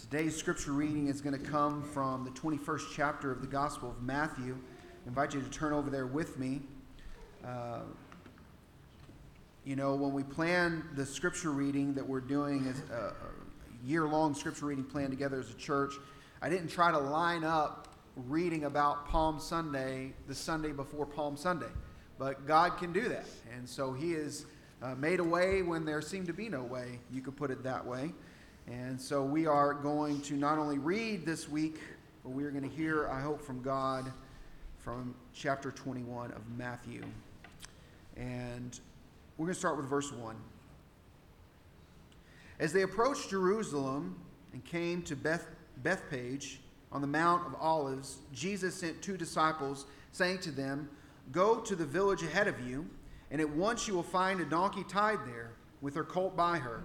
Today's scripture reading is going to come from the 21st chapter of the Gospel of Matthew. I invite you to turn over there with me. Uh, you know, when we plan the scripture reading that we're doing as a year long scripture reading plan together as a church, I didn't try to line up reading about Palm Sunday the Sunday before Palm Sunday. But God can do that. And so He has uh, made a way when there seemed to be no way. You could put it that way. And so we are going to not only read this week, but we are going to hear, I hope, from God from chapter 21 of Matthew. And we're going to start with verse 1. As they approached Jerusalem and came to Beth, Bethphage on the Mount of Olives, Jesus sent two disciples, saying to them, Go to the village ahead of you, and at once you will find a donkey tied there, with her colt by her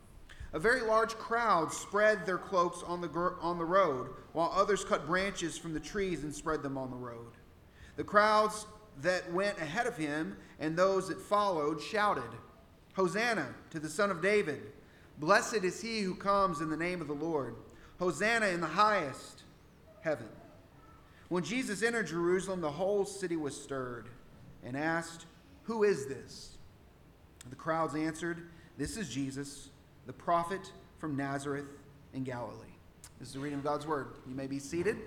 A very large crowd spread their cloaks on the, on the road, while others cut branches from the trees and spread them on the road. The crowds that went ahead of him and those that followed shouted, Hosanna to the Son of David! Blessed is he who comes in the name of the Lord! Hosanna in the highest heaven! When Jesus entered Jerusalem, the whole city was stirred and asked, Who is this? The crowds answered, This is Jesus the prophet from Nazareth in Galilee. This is the reading of God's word. You may be seated.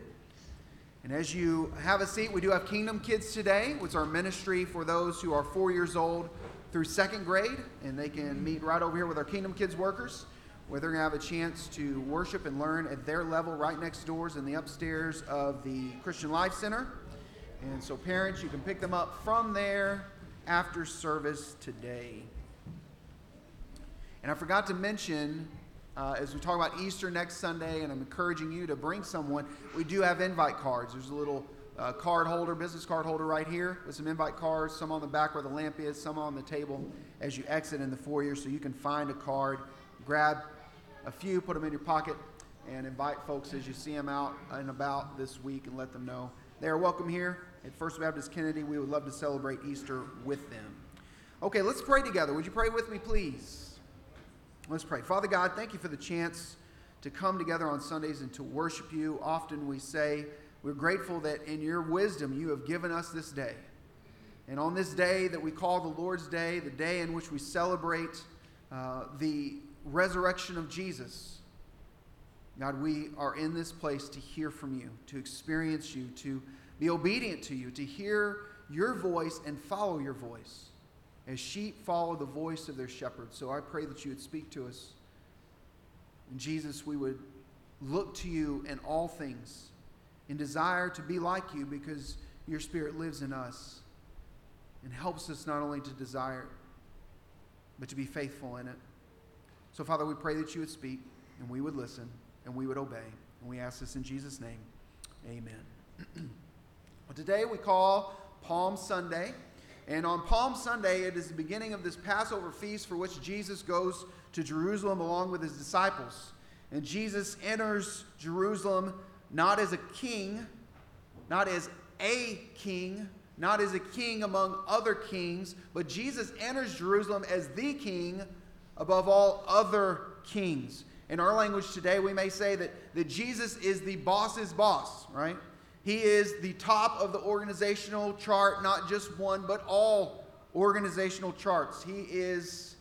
And as you have a seat, we do have Kingdom Kids today, which is our ministry for those who are four years old through second grade, and they can meet right over here with our Kingdom Kids workers, where they're going to have a chance to worship and learn at their level right next doors in the upstairs of the Christian Life Center. And so, parents, you can pick them up from there after service today. And I forgot to mention, uh, as we talk about Easter next Sunday, and I'm encouraging you to bring someone, we do have invite cards. There's a little uh, card holder, business card holder right here with some invite cards, some on the back where the lamp is, some on the table as you exit in the foyer, so you can find a card, grab a few, put them in your pocket, and invite folks as you see them out and about this week and let them know they are welcome here at First Baptist Kenedy. We would love to celebrate Easter with them. Okay, let's pray together. Would you pray with me, please? Let's pray. Father God, thank you for the chance to come together on Sundays and to worship you. Often we say we're grateful that in your wisdom you have given us this day. And on this day that we call the Lord's Day, the day in which we celebrate uh, the resurrection of Jesus, God, we are in this place to hear from you, to experience you, to be obedient to you, to hear your voice and follow your voice as sheep follow the voice of their shepherd. So I pray that you would speak to us. And Jesus, we would look to you in all things and desire to be like you because your spirit lives in us and helps us not only to desire, but to be faithful in it. So, Father, we pray that you would speak and we would listen and we would obey. And we ask this in Jesus' name. Amen. well, today we call Palm Sunday. And on Palm Sunday, it is the beginning of this Passover feast for which Jesus goes to Jerusalem along with his disciples. And Jesus enters Jerusalem not as a king, not as a king, not as a king among other kings, but Jesus enters Jerusalem as the king above all other kings. In our language today, we may say that, that Jesus is the boss's boss, right? He is the top of the organizational chart, not just one, but all organizational charts. He is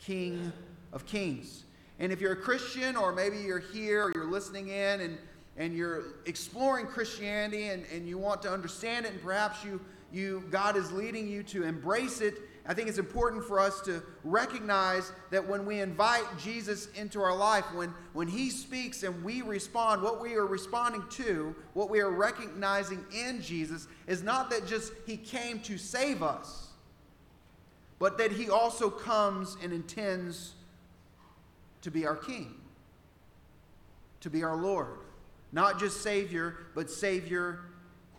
King of Kings. And if you're a Christian, or maybe you're here, or you're listening in, and, and you're exploring Christianity and, and you want to understand it, and perhaps you, you, God is leading you to embrace it I think it's important for us to recognize that when we invite Jesus into our life, when, when He speaks and we respond, what we are responding to, what we are recognizing in Jesus, is not that just He came to save us, but that He also comes and intends to be our King. to be our Lord. Not just Savior, but Savior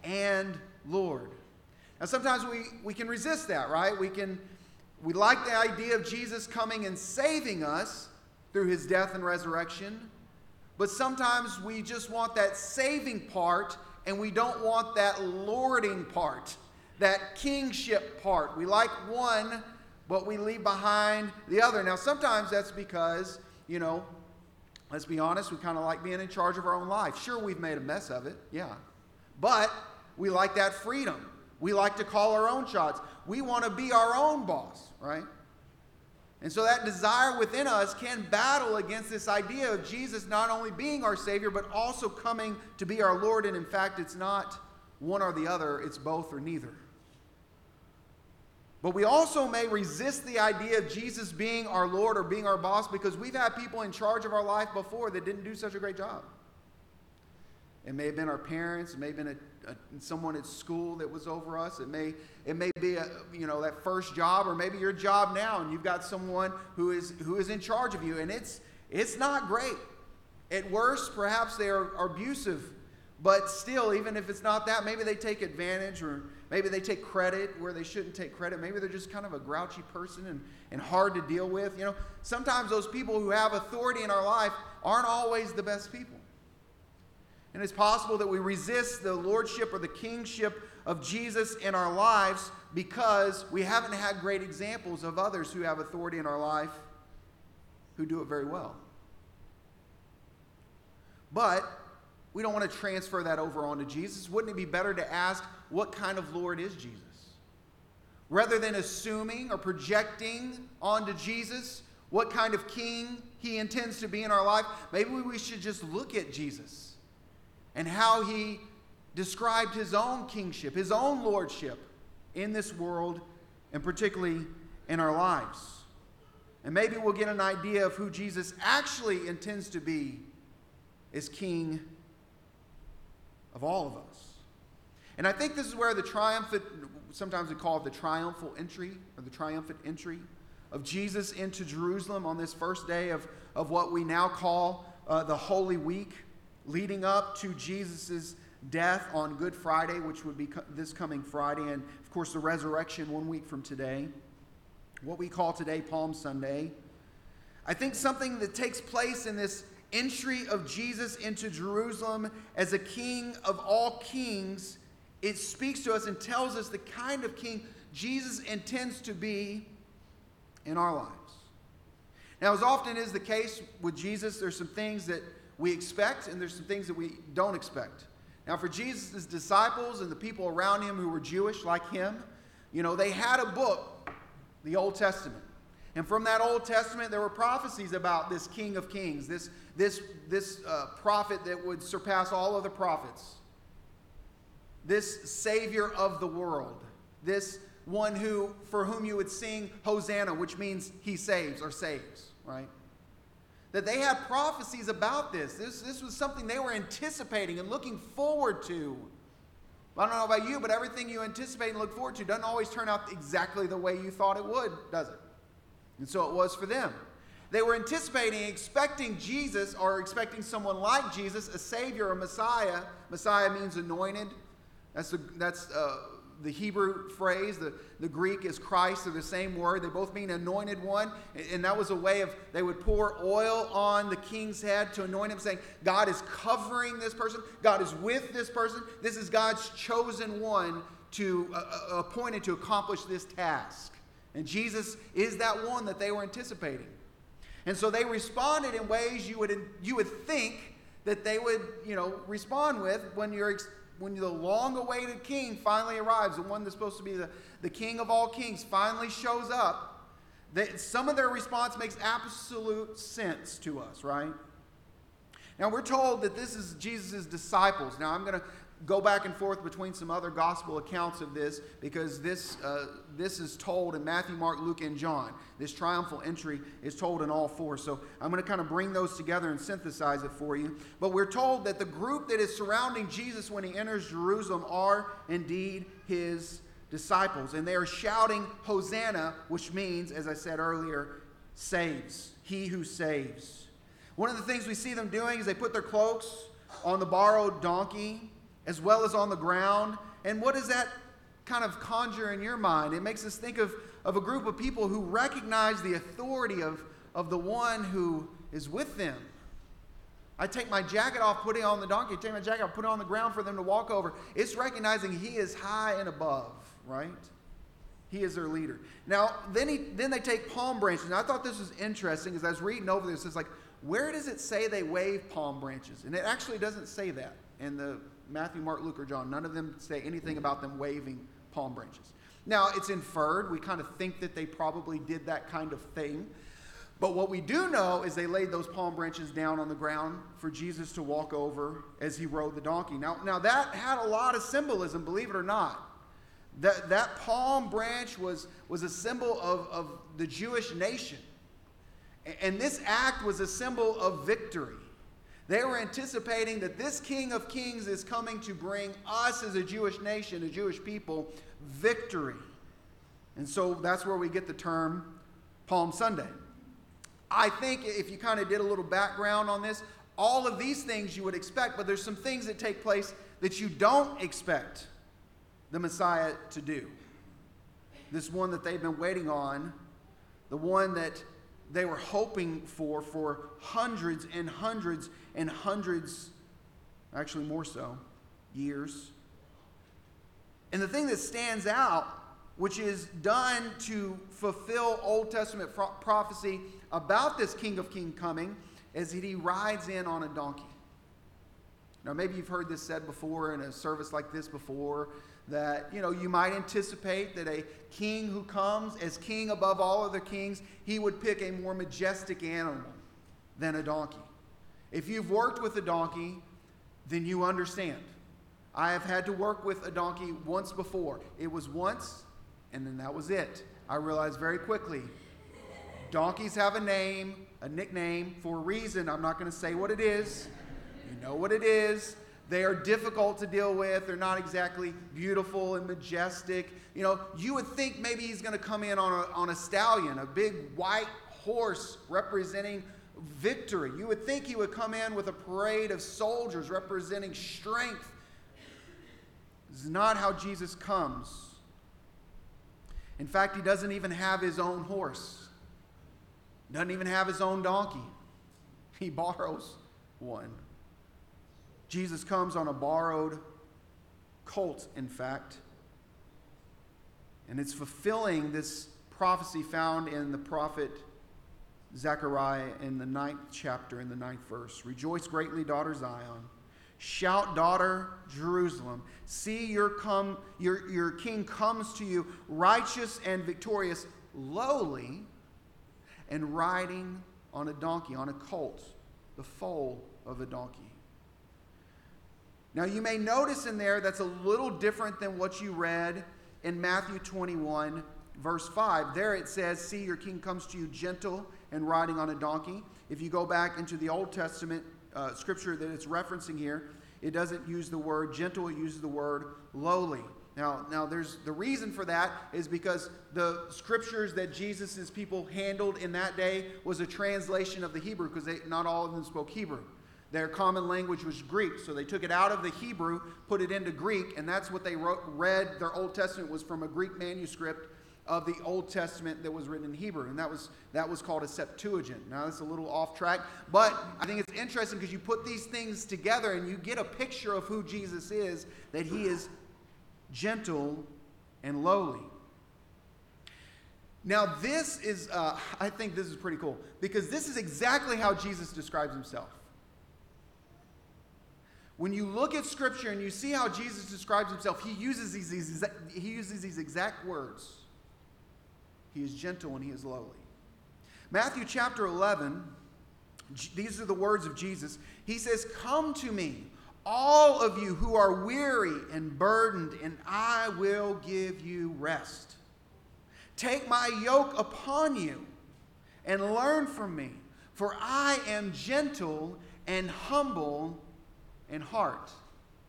and Lord. Now, sometimes we, we can resist that, right? We can we like the idea of Jesus coming and saving us through his death and resurrection, but sometimes we just want that saving part and we don't want that lording part, that kingship part. We like one, but we leave behind the other. Now, sometimes that's because, you know, let's be honest, we kind of like being in charge of our own life. Sure, we've made a mess of it, yeah. But we like that freedom. We like to call our own shots. We want to be our own boss, right? And so that desire within us can battle against this idea of Jesus not only being our Savior, but also coming to be our Lord. And in fact, it's not one or the other, it's both or neither. But we also may resist the idea of Jesus being our Lord or being our boss because we've had people in charge of our life before that didn't do such a great job. It may have been our parents, it may have been a a, someone at school that was over us. It may, it may be a, you know that first job, or maybe your job now, and you've got someone who is who is in charge of you, and it's it's not great. At worst, perhaps they are, are abusive, but still, even if it's not that, maybe they take advantage, or maybe they take credit where they shouldn't take credit. Maybe they're just kind of a grouchy person and, and hard to deal with. You know, sometimes those people who have authority in our life aren't always the best people. And it's possible that we resist the lordship or the kingship of Jesus in our lives because we haven't had great examples of others who have authority in our life who do it very well. But we don't want to transfer that over onto Jesus. Wouldn't it be better to ask, what kind of Lord is Jesus? Rather than assuming or projecting onto Jesus what kind of king he intends to be in our life, maybe we should just look at Jesus and how he described his own kingship, his own lordship in this world, and particularly in our lives. And maybe we'll get an idea of who Jesus actually intends to be as king of all of us. And I think this is where the triumphant, sometimes we call it the triumphal entry or the triumphant entry of Jesus into Jerusalem on this first day of, of what we now call uh, the Holy Week leading up to Jesus' death on Good Friday, which would be this coming Friday, and of course the resurrection one week from today, what we call today Palm Sunday. I think something that takes place in this entry of Jesus into Jerusalem as a king of all kings, it speaks to us and tells us the kind of king Jesus intends to be in our lives. Now, as often is the case with Jesus, there's some things that we expect, and there's some things that we don't expect. Now, for Jesus' disciples and the people around him who were Jewish like him, you know, they had a book, the Old Testament. And from that Old Testament, there were prophecies about this King of Kings, this, this, this uh, prophet that would surpass all other prophets, this Savior of the world, this one who, for whom you would sing Hosanna, which means he saves or saves, right? That they had prophecies about this. This, this was something they were anticipating and looking forward to. I don't know about you, but everything you anticipate and look forward to doesn't always turn out exactly the way you thought it would, does it? And so it was for them. They were anticipating, expecting Jesus or expecting someone like Jesus, a Savior, a Messiah. Messiah means anointed. That's, a, that's uh, the Hebrew phrase, the, the Greek is Christ, they're the same word. They both mean anointed one. And that was a way of, they would pour oil on the king's head to anoint him, saying, God is covering this person, God is with this person. This is God's chosen one to, uh, uh appointed to accomplish this task. And Jesus is that one that they were anticipating. And so they responded in ways you would, you would think that they would, you know, respond with when you're when the long awaited king finally arrives, the one that's supposed to be the, the king of all kings finally shows up, that some of their response makes absolute sense to us, right? Now we're told that this is Jesus' disciples. Now I'm going to go back and forth between some other gospel accounts of this because this, uh, this is told in Matthew, Mark, Luke, and John. This triumphal entry is told in all four. So I'm going to kind of bring those together and synthesize it for you. But we're told that the group that is surrounding Jesus when he enters Jerusalem are indeed his disciples. And they are shouting, Hosanna, which means, as I said earlier, saves. He who saves. One of the things we see them doing is they put their cloaks on the borrowed donkey as well as on the ground. And what does that kind of conjure in your mind? It makes us think of, of a group of people who recognize the authority of, of the one who is with them. I take my jacket off, put it on the donkey, take my jacket off, put it on the ground for them to walk over. It's recognizing he is high and above, right? He is their leader. Now, then, he, then they take palm branches. I thought this was interesting because I was reading over this. It's like, where does it say they wave palm branches? And it actually doesn't say that in the Matthew, Mark, Luke, or John. None of them say anything about them waving palm branches. Now, it's inferred. We kind of think that they probably did that kind of thing. But what we do know is they laid those palm branches down on the ground for Jesus to walk over as he rode the donkey. Now, now that had a lot of symbolism, believe it or not. That, that palm branch was, was a symbol of, of the Jewish nation. And this act was a symbol of victory. They were anticipating that this King of Kings is coming to bring us as a Jewish nation, a Jewish people, victory. And so that's where we get the term Palm Sunday. I think if you kind of did a little background on this, all of these things you would expect, but there's some things that take place that you don't expect the Messiah to do. This one that they've been waiting on, the one that they were hoping for for hundreds and hundreds and hundreds, actually more so, years. And the thing that stands out, which is done to fulfill Old Testament pro- prophecy about this King of Kings coming, is that he rides in on a donkey. Now, maybe you've heard this said before in a service like this before that you know you might anticipate that a king who comes as king above all other kings he would pick a more majestic animal than a donkey. If you've worked with a donkey then you understand. I have had to work with a donkey once before. It was once and then that was it. I realized very quickly donkeys have a name a nickname for a reason. I'm not going to say what it is. You know what it is they are difficult to deal with. They're not exactly beautiful and majestic. You know, you would think maybe he's going to come in on a, on a stallion, a big white horse representing victory. You would think he would come in with a parade of soldiers representing strength. This is not how Jesus comes. In fact, he doesn't even have his own horse, doesn't even have his own donkey. He borrows one. Jesus comes on a borrowed colt, in fact. And it's fulfilling this prophecy found in the prophet Zechariah in the ninth chapter, in the ninth verse. Rejoice greatly, daughter Zion. Shout, daughter Jerusalem. See, your, come, your, your king comes to you, righteous and victorious, lowly, and riding on a donkey, on a colt, the foal of a donkey. Now, you may notice in there that's a little different than what you read in Matthew 21, verse 5. There it says, See, your king comes to you gentle and riding on a donkey. If you go back into the Old Testament uh, scripture that it's referencing here, it doesn't use the word gentle, it uses the word lowly. Now, now there's the reason for that is because the scriptures that Jesus' people handled in that day was a translation of the Hebrew because not all of them spoke Hebrew. Their common language was Greek, so they took it out of the Hebrew, put it into Greek, and that's what they wrote, read. Their Old Testament was from a Greek manuscript of the Old Testament that was written in Hebrew, and that was that was called a Septuagint. Now that's a little off track, but I think it's interesting because you put these things together and you get a picture of who Jesus is. That he is gentle and lowly. Now this is, uh, I think this is pretty cool because this is exactly how Jesus describes himself. When you look at Scripture and you see how Jesus describes himself, he uses these, these, he uses these exact words. He is gentle and he is lowly. Matthew chapter 11, these are the words of Jesus. He says, Come to me, all of you who are weary and burdened, and I will give you rest. Take my yoke upon you and learn from me, for I am gentle and humble and heart.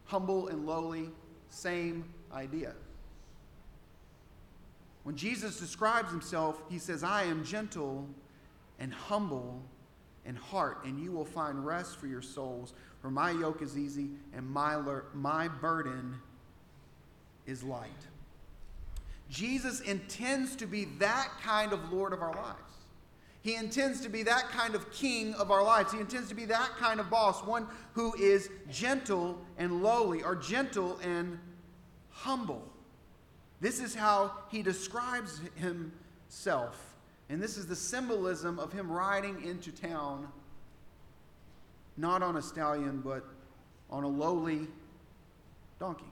Humble and lowly, same idea. When Jesus describes himself, he says, I am gentle and humble and heart, and you will find rest for your souls. For my yoke is easy and my, my burden is light. Jesus intends to be that kind of Lord of our lives. He intends to be that kind of king of our lives. He intends to be that kind of boss, one who is gentle and lowly, or gentle and humble. This is how he describes himself. And this is the symbolism of him riding into town, not on a stallion, but on a lowly donkey.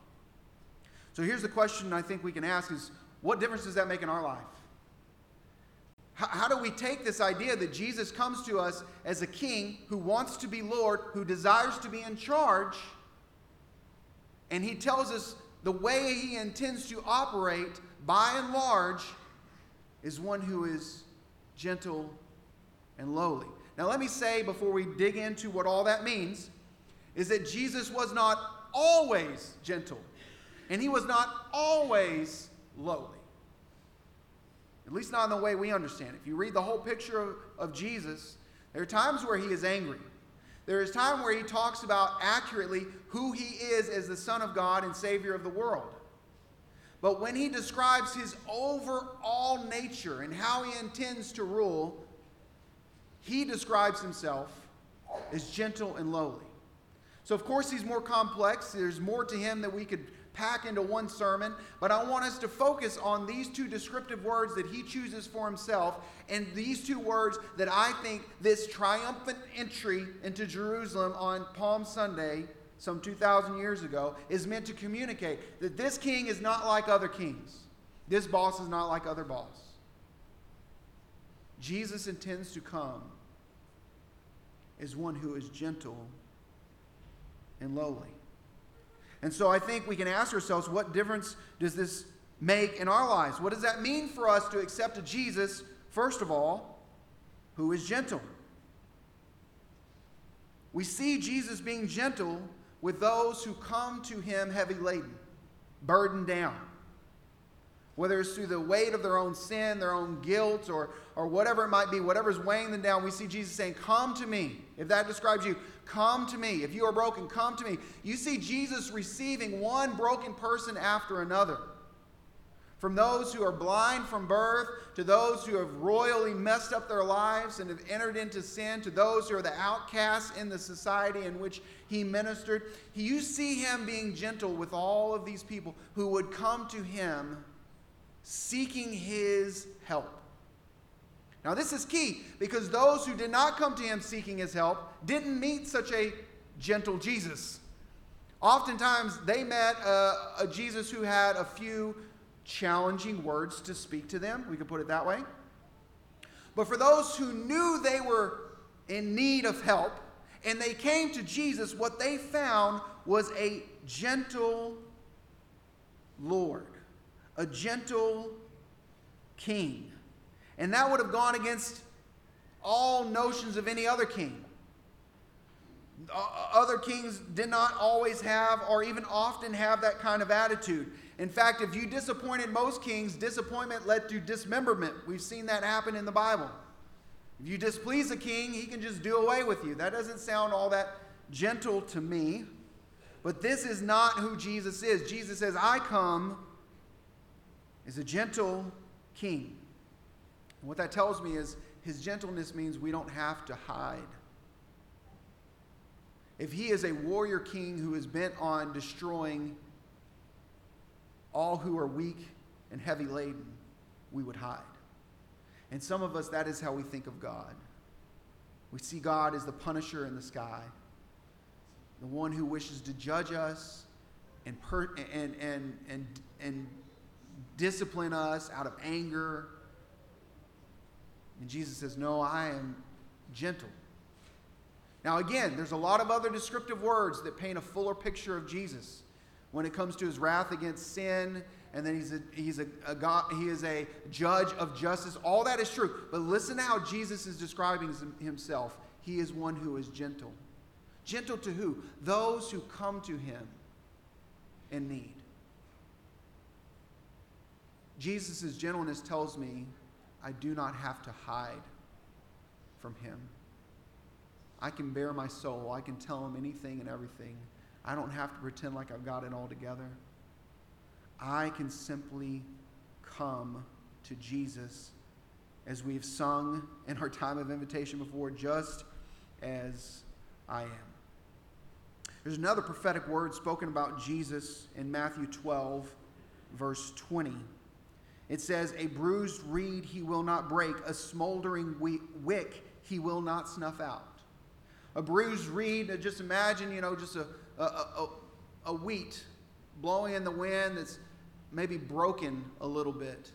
So here's the question I think we can ask is what difference does that make in our life? How, do we take this idea that Jesus comes to us as a king who wants to be Lord, who desires to be in charge, and he tells us the way he intends to operate by and large is one who is gentle, and lowly. Now, let me say before we dig into what all that means is that Jesus was not always gentle, and he was not always lowly. At least not in the way we understand. If you read the whole picture of, of Jesus, there are times where he is angry. There is time where he talks about accurately who he is as the Son of God and Savior of the world. But when he describes his overall nature and how he intends to rule, he describes himself as gentle and lowly. So, of course, he's more complex. There's more to him that we could pack into one sermon, but I want us to focus on these two descriptive words that he chooses for himself, and these two words that I think this triumphant entry into Jerusalem on Palm Sunday some 2,000 years ago, is meant to communicate that this king is not like other kings. This boss is not like other boss. Jesus intends to come as one who is gentle and lowly. And so I think we can ask ourselves what difference does this make in our lives? What does that mean for us to accept a Jesus, first of all, who is gentle? We see Jesus being gentle with those who come to him heavy laden, burdened down. Whether it's through the weight of their own sin, their own guilt, or, or whatever it might be, whatever's weighing them down, we see Jesus saying, Come to me. If that describes you, come to me. If you are broken, come to me. You see Jesus receiving one broken person after another. From those who are blind from birth, to those who have royally messed up their lives and have entered into sin, to those who are the outcasts in the society in which he ministered. You see him being gentle with all of these people who would come to him seeking his help. Now, this is key because those who did not come to him seeking his help didn't meet such a gentle Jesus. Oftentimes, they met a, a Jesus who had a few challenging words to speak to them. We could put it that way. But for those who knew they were in need of help and they came to Jesus, what they found was a gentle Lord, a gentle king. And that would have gone against all notions of any other king. Other kings did not always have, or even often have, that kind of attitude. In fact, if you disappointed most kings, disappointment led to dismemberment. We've seen that happen in the Bible. If you displease a king, he can just do away with you. That doesn't sound all that gentle to me. But this is not who Jesus is. Jesus says, I come as a gentle king. And what that tells me is his gentleness means we don't have to hide. If he is a warrior king who is bent on destroying all who are weak and heavy laden, we would hide. And some of us, that is how we think of God. We see God as the punisher in the sky, the one who wishes to judge us and, per- and, and, and, and discipline us out of anger. And Jesus says, No, I am gentle. Now, again, there's a lot of other descriptive words that paint a fuller picture of Jesus when it comes to his wrath against sin, and then he's a, he's a, a, God, he is a judge of justice. All that is true. But listen to how Jesus is describing himself. He is one who is gentle. Gentle to who? Those who come to him in need. Jesus' gentleness tells me I do not have to hide from him. I can bare my soul. I can tell him anything and everything. I don't have to pretend like I've got it all together. I can simply come to Jesus as we've sung in our time of invitation before, just as I am. There's another prophetic word spoken about Jesus in Matthew 12, verse 20. It says, A bruised reed he will not break, a smoldering wick he will not snuff out. A bruised reed, just imagine, you know, just a, a, a, a wheat blowing in the wind that's maybe broken a little bit.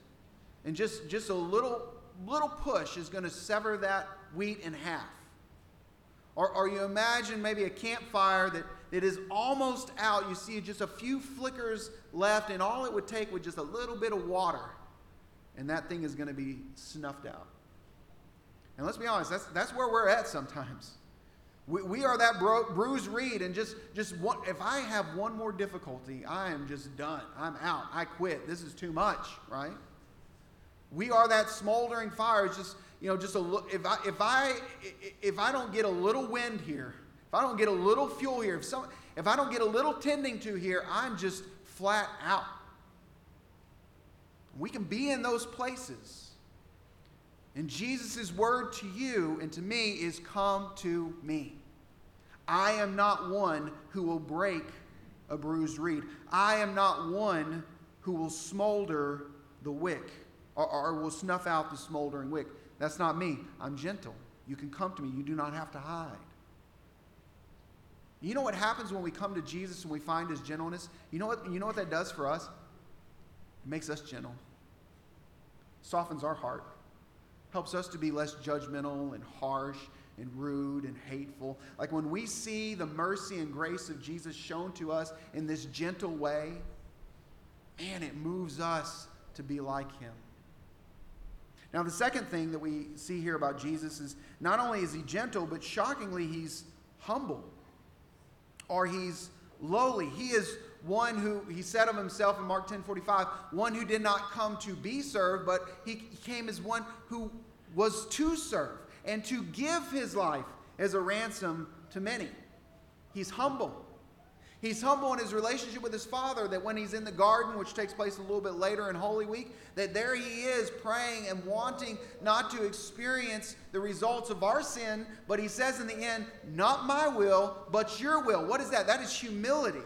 And just, just a little, little push is going to sever that wheat in half. Or, or you imagine maybe a campfire that, that is almost out. You see just a few flickers left, and all it would take was just a little bit of water, and that thing is going to be snuffed out. And let's be honest, that's, that's where we're at sometimes. We, we are that bro, bruised reed, and just, just one, if I have one more difficulty, I am just done. I'm out. I quit. This is too much, right? We are that smoldering fire. It's just, you know, just a look if I if I if I don't get a little wind here, if I don't get a little fuel here, if some if I don't get a little tending to here, I'm just flat out. We can be in those places. And Jesus' word to you and to me is come to me. I am not one who will break a bruised reed. I am not one who will smolder the wick or, or will snuff out the smoldering wick. That's not me. I'm gentle. You can come to me. You do not have to hide. You know what happens when we come to Jesus and we find his gentleness? You know what, you know what that does for us? It makes us gentle, softens our heart, helps us to be less judgmental and harsh and rude and hateful. Like when we see the mercy and grace of Jesus shown to us in this gentle way, man, it moves us to be like him. Now, the second thing that we see here about Jesus is not only is he gentle, but shockingly, he's humble or he's lowly. He is one who, he said of himself in Mark 10 45, one who did not come to be served, but he came as one who was to serve and to give his life as a ransom to many. He's humble. He's humble in his relationship with his father that when he's in the garden, which takes place a little bit later in Holy Week, that there he is praying and wanting not to experience the results of our sin, but he says in the end, Not my will, but your will. What is that? That is humility.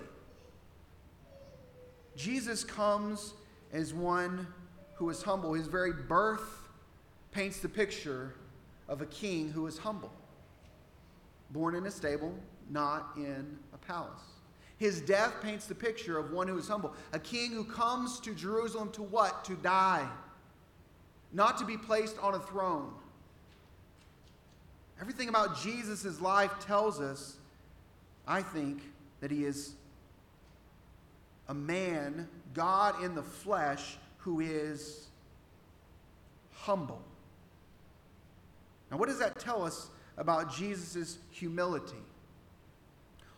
Jesus comes as one who is humble. His very birth paints the picture of a king who is humble, born in a stable, not in a palace. His death paints the picture of one who is humble, a king who comes to Jerusalem to what? To die, not to be placed on a throne. Everything about Jesus' life tells us, I think, that he is a man, God in the flesh, who is humble. Now, what does that tell us about Jesus' humility?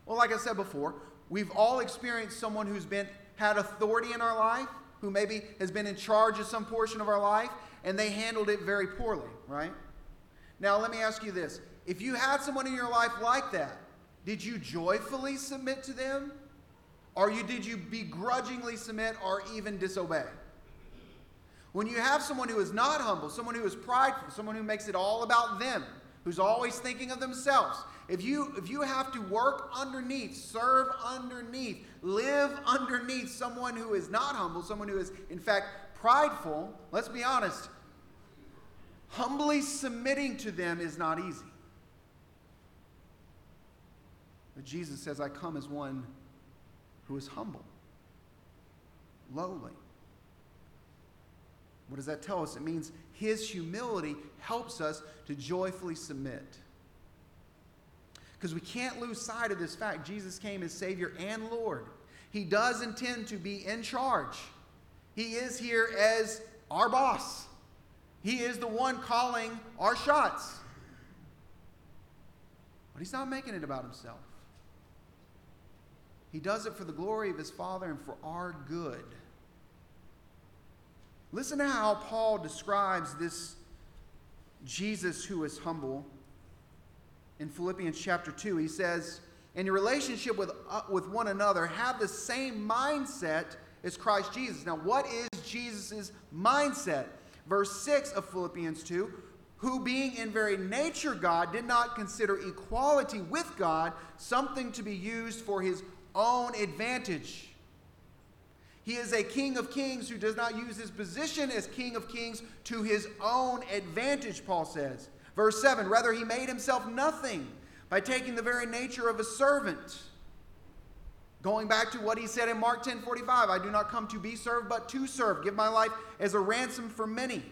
Well, like I said before, We've all experienced someone who's been had authority in our life, who maybe has been in charge of some portion of our life, and they handled it very poorly, right? Now, let me ask you this. If you had someone in your life like that, did you joyfully submit to them? Or you, did you begrudgingly submit or even disobey? When you have someone who is not humble, someone who is prideful, someone who makes it all about them, who's always thinking of themselves, if you, if you have to work underneath, serve underneath, live underneath someone who is not humble, someone who is, in fact, prideful, let's be honest, humbly submitting to them is not easy. But Jesus says, I come as one who is humble, lowly. What does that tell us? It means his humility helps us to joyfully submit. Because we can't lose sight of this fact. Jesus came as Savior and Lord. He does intend to be in charge. He is here as our boss. He is the one calling our shots. But he's not making it about himself. He does it for the glory of his Father and for our good. Listen to how Paul describes this Jesus who is humble in Philippians chapter 2. He says, In your relationship with, uh, with one another, have the same mindset as Christ Jesus. Now, what is Jesus' mindset? Verse 6 of Philippians 2 who, being in very nature God, did not consider equality with God something to be used for his own advantage. He is a king of kings who does not use his position as king of kings to his own advantage, Paul says. Verse 7 Rather, he made himself nothing by taking the very nature of a servant. Going back to what he said in Mark 10 45, I do not come to be served, but to serve, give my life as a ransom for many.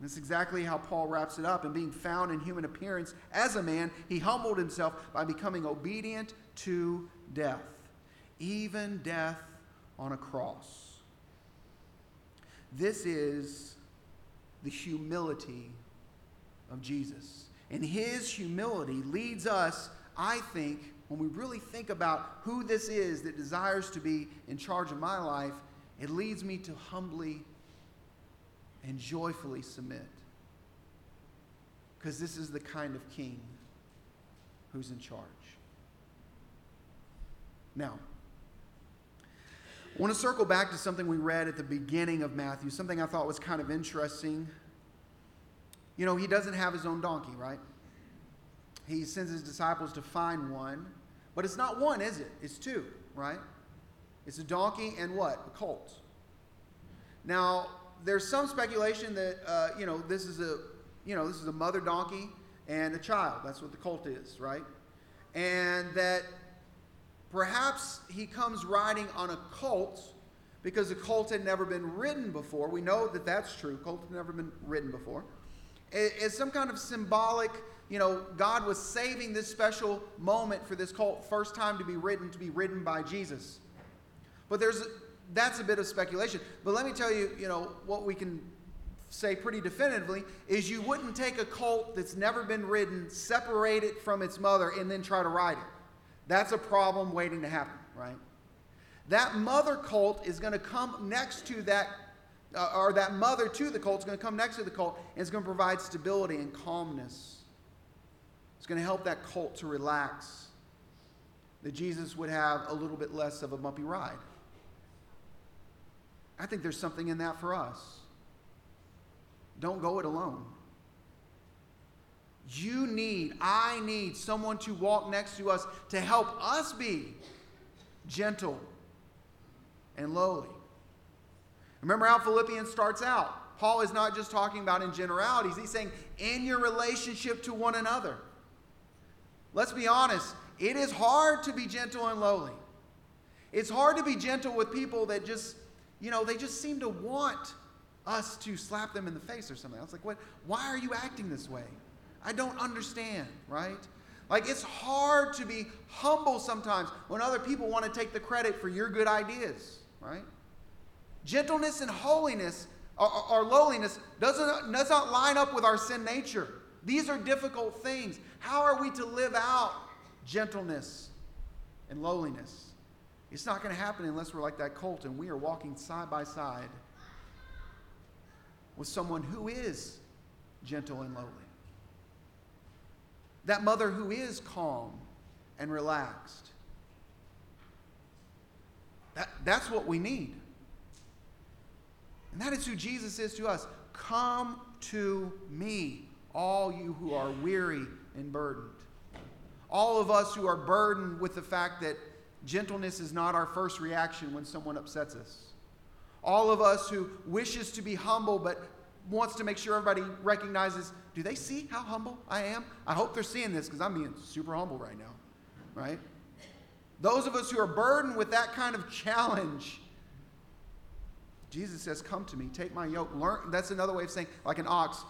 That's exactly how Paul wraps it up. And being found in human appearance as a man, he humbled himself by becoming obedient to death, even death on a cross. This is the humility of Jesus. And his humility leads us, I think, when we really think about who this is that desires to be in charge of my life, it leads me to humbly and joyfully submit. Because this is the kind of king who's in charge. Now, I want to circle back to something we read at the beginning of Matthew, something I thought was kind of interesting. You know, he doesn't have his own donkey, right? He sends his disciples to find one, but it's not one, is it? It's two, right? It's a donkey and what? A colt. Now, there's some speculation that uh, you know this is a you know this is a mother donkey and a child. That's what the colt is, right? And that perhaps he comes riding on a colt because the colt had never been ridden before. We know that that's true. Colt had never been ridden before. It's some kind of symbolic, you know, God was saving this special moment for this colt, first time to be ridden, to be ridden by Jesus. But there's that's a bit of speculation. But let me tell you, you know, what we can say pretty definitively is you wouldn't take a colt that's never been ridden, separate it from its mother, and then try to ride it. That's a problem waiting to happen, right? That mother colt is going to come next to that, uh, or that mother to the colt is going to come next to the colt and it's going to provide stability and calmness. It's going to help that colt to relax, that Jesus would have a little bit less of a bumpy ride. I think there's something in that for us. Don't go it alone. You need, I need someone to walk next to us to help us be gentle and lowly. Remember how Philippians starts out. Paul is not just talking about in generalities, he's saying in your relationship to one another. Let's be honest, it is hard to be gentle and lowly. It's hard to be gentle with people that just you know, they just seem to want us to slap them in the face or something. I was like, what? Why are you acting this way? I don't understand, right? Like, it's hard to be humble sometimes when other people want to take the credit for your good ideas, right? Gentleness and holiness or, lowliness doesn't, does not line up with our sin nature. These are difficult things. How are we to live out gentleness and lowliness? It's not going to happen unless we're like that colt and we are walking side by side with someone who is gentle and lowly. That mother who is calm and relaxed. That, that's what we need. And that is who Jesus is to us. Come to me, all you who are weary and burdened. All of us who are burdened with the fact that Gentleness is not our first reaction when someone upsets us. All of us who wishes to be humble but wants to make sure everybody recognizes, do they see how humble I am? I hope they're seeing this because I'm being super humble right now, right? Those of us who are burdened with that kind of challenge, Jesus says, Come to me, take my yoke. Learn. That's another way of saying, like an ox,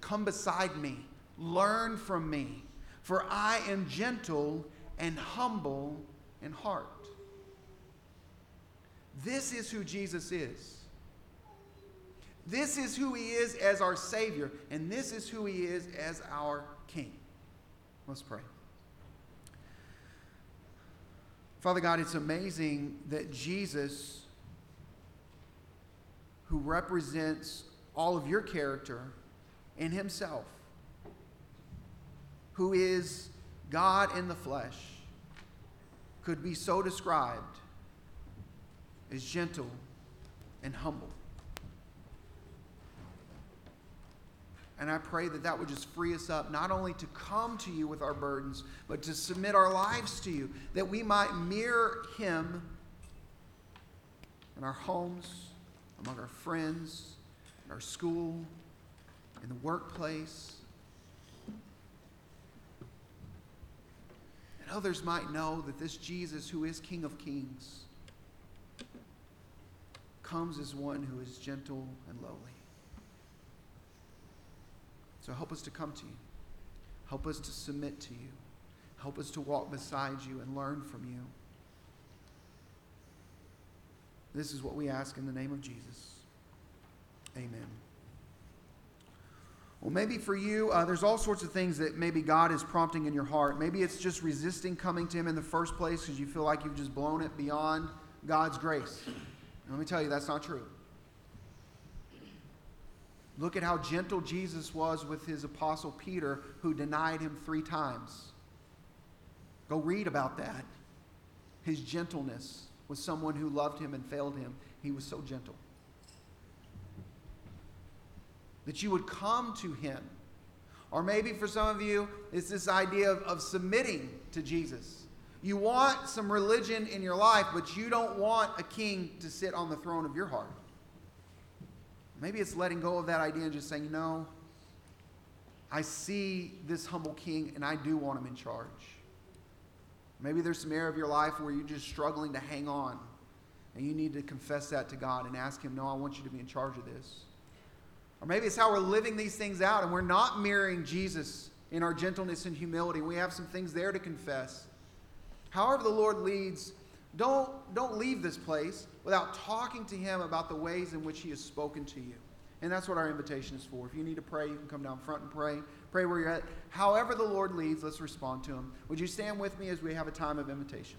come beside me, learn from me, for I am gentle and humble in heart. This is who Jesus is. This is who he is as our Savior, and this is who he is as our King. Let's pray. Father God, it's amazing that Jesus, who represents all of your character in himself, who is God in the flesh, could be so described as gentle and humble. And I pray that that would just free us up, not only to come to you with our burdens, but to submit our lives to you, that we might mirror him in our homes, among our friends, in our school, in the workplace. And others might know that this Jesus, who is King of Kings, comes as one who is gentle and lowly. So help us to come to you. Help us to submit to you. Help us to walk beside you and learn from you. This is what we ask in the name of Jesus. Amen. Well, maybe for you, uh, there's all sorts of things that maybe God is prompting in your heart. Maybe it's just resisting coming to Him in the first place because you feel like you've just blown it beyond God's grace. And let me tell you, that's not true. Look at how gentle Jesus was with his apostle Peter, who denied him three times. Go read about that. His gentleness with someone who loved him and failed him. He was so gentle. That you would come to him. Or maybe for some of you, it's this idea of, of submitting to Jesus. You want some religion in your life, but you don't want a king to sit on the throne of your heart. Maybe it's letting go of that idea and just saying, you know, I see this humble king and I do want him in charge. Maybe there's some area of your life where you're just struggling to hang on and you need to confess that to God and ask Him, No, I want you to be in charge of this. Or maybe it's how we're living these things out and we're not mirroring Jesus in our gentleness and humility. We have some things there to confess. However, the Lord leads, don't, don't leave this place without talking to Him about the ways in which He has spoken to you. And that's what our invitation is for. If you need to pray, you can come down front and pray. Pray where you're at. However, the Lord leads, let's respond to Him. Would you stand with me as we have a time of invitation?